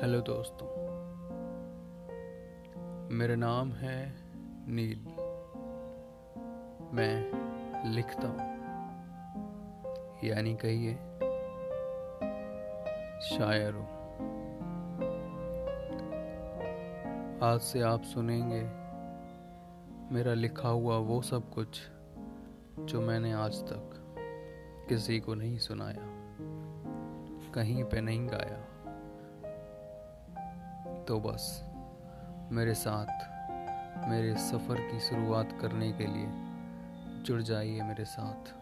Hello दोस्तों। मेरा नाम है नील। मैं लिखता हूँ। यानी कहिए, शायर। हूँ आज से आप सुनेंगे, मेरा लिखा हुआ वो सब कुछ जो मैंने आज तक किसी को नहीं सुनाया, कहीं पे नहीं गाया। तो बस, मेरे साथ, मेरे सफ़र की शुरुआत करने के लिए जुड़ जाइए मेरे साथ।